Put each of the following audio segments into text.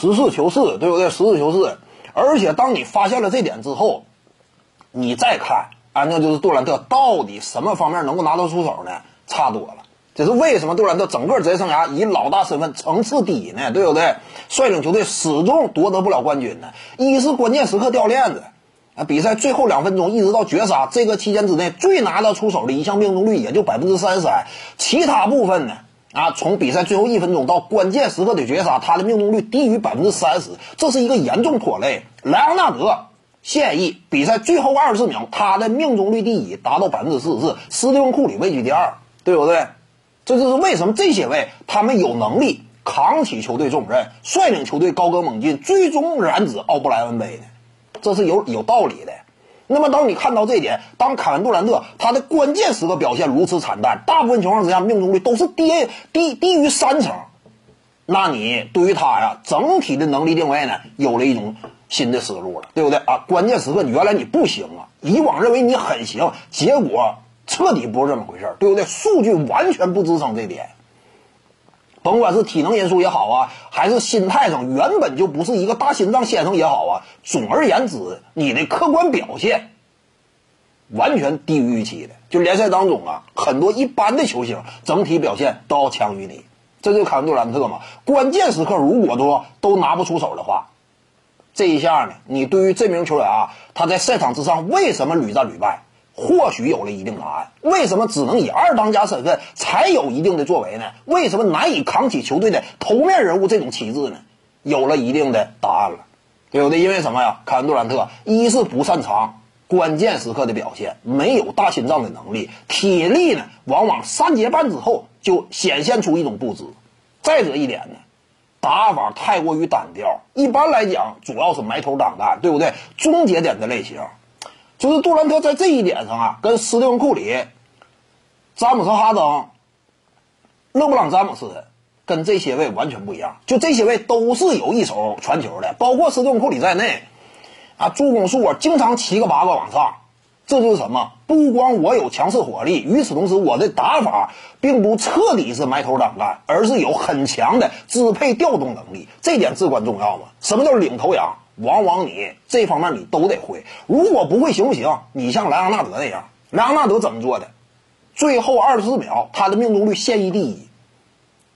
实事求是，对不对？实事求是。而且当你发现了这点之后，你再看，啊，那就是杜兰特到底什么方面能够拿得出手呢？差多了。这是为什么杜兰特整个职业生涯以老大身份层次低呢？对不对？率领球队始终夺得不了冠军呢？一是关键时刻掉链子，啊，比赛最后两分钟一直到绝杀这个期间之内，最拿得出手的一项命中率也就百分之三十三，其他部分呢？啊，从比赛最后一分钟到关键时刻的绝杀，他的命中率低于百分之三十，这是一个严重拖累。莱昂纳德现役比赛最后二十秒，他的命中率第一，达到百分之四十四，斯蒂芬库里位居第二，对不对？这就是为什么这些位他们有能力扛起球队重任，率领球队高歌猛进，最终染指奥布莱恩杯呢？这是有有道理的。那么，当你看到这一点，当凯文杜兰特他的关键时刻表现如此惨淡，大部分情况之下命中率都是低低低于三成，那你对于他呀整体的能力定位呢，有了一种新的思路了，对不对啊？关键时刻你原来你不行啊，以往认为你很行，结果彻底不是这么回事，对不对？数据完全不支撑这点。甭管是体能因素也好啊，还是心态上原本就不是一个大心脏先生也好啊，总而言之，你的客观表现完全低于预期的。就联赛当中啊，很多一般的球星整体表现都要强于你，这就凯文杜兰特嘛。关键时刻如果说都拿不出手的话，这一下呢，你对于这名球员啊，他在赛场之上为什么屡战屡败？或许有了一定答案，为什么只能以二当家身份才有一定的作为呢？为什么难以扛起球队的头面人物这种旗帜呢？有了一定的答案了，对不对？因为什么呀？凯文杜兰特一是不擅长关键时刻的表现，没有大心脏的能力，体力呢往往三节半之后就显现出一种不支。再者一点呢，打法太过于单调，一般来讲主要是埋头挡干，对不对？终结点的类型。就是杜兰特在这一点上啊，跟斯蒂芬库里、詹姆斯哈登、勒布朗詹姆斯跟这些位完全不一样。就这些位都是有一手传球的，包括斯蒂芬库里在内，啊，助攻数啊经常七个八个往上。这就是什么？不光我有强势火力，与此同时，我的打法并不彻底是埋头挡干，而是有很强的支配调动能力，这点至关重要嘛？什么叫领头羊？往往你这方面你都得会，如果不会行不行？你像莱昂纳德那样，莱昂纳德怎么做的？最后二十四秒，他的命中率现役第一，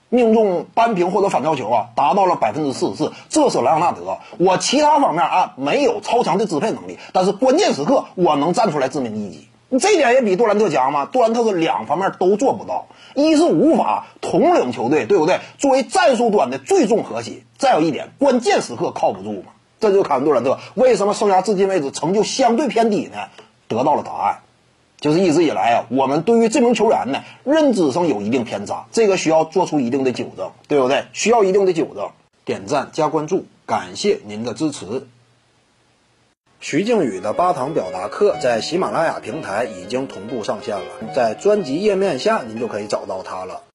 命中扳平或者反超球啊，达到了百分之四十四。这是莱昂纳德。我其他方面啊没有超强的支配能力，但是关键时刻我能站出来致命一击。你这点也比杜兰特强吗？杜兰特是两方面都做不到，一是无法统领球队，对不对？作为战术端的最重核心。再有一点，关键时刻靠不住嘛。这就是凯文杜兰特为什么生涯至今为止成就相对偏低呢？得到了答案，就是一直以来啊，我们对于这名球员呢认知上有一定偏差，这个需要做出一定的纠正，对不对？需要一定的纠正。点赞加关注，感谢您的支持。徐静宇的八堂表达课在喜马拉雅平台已经同步上线了，在专辑页面下您就可以找到它了。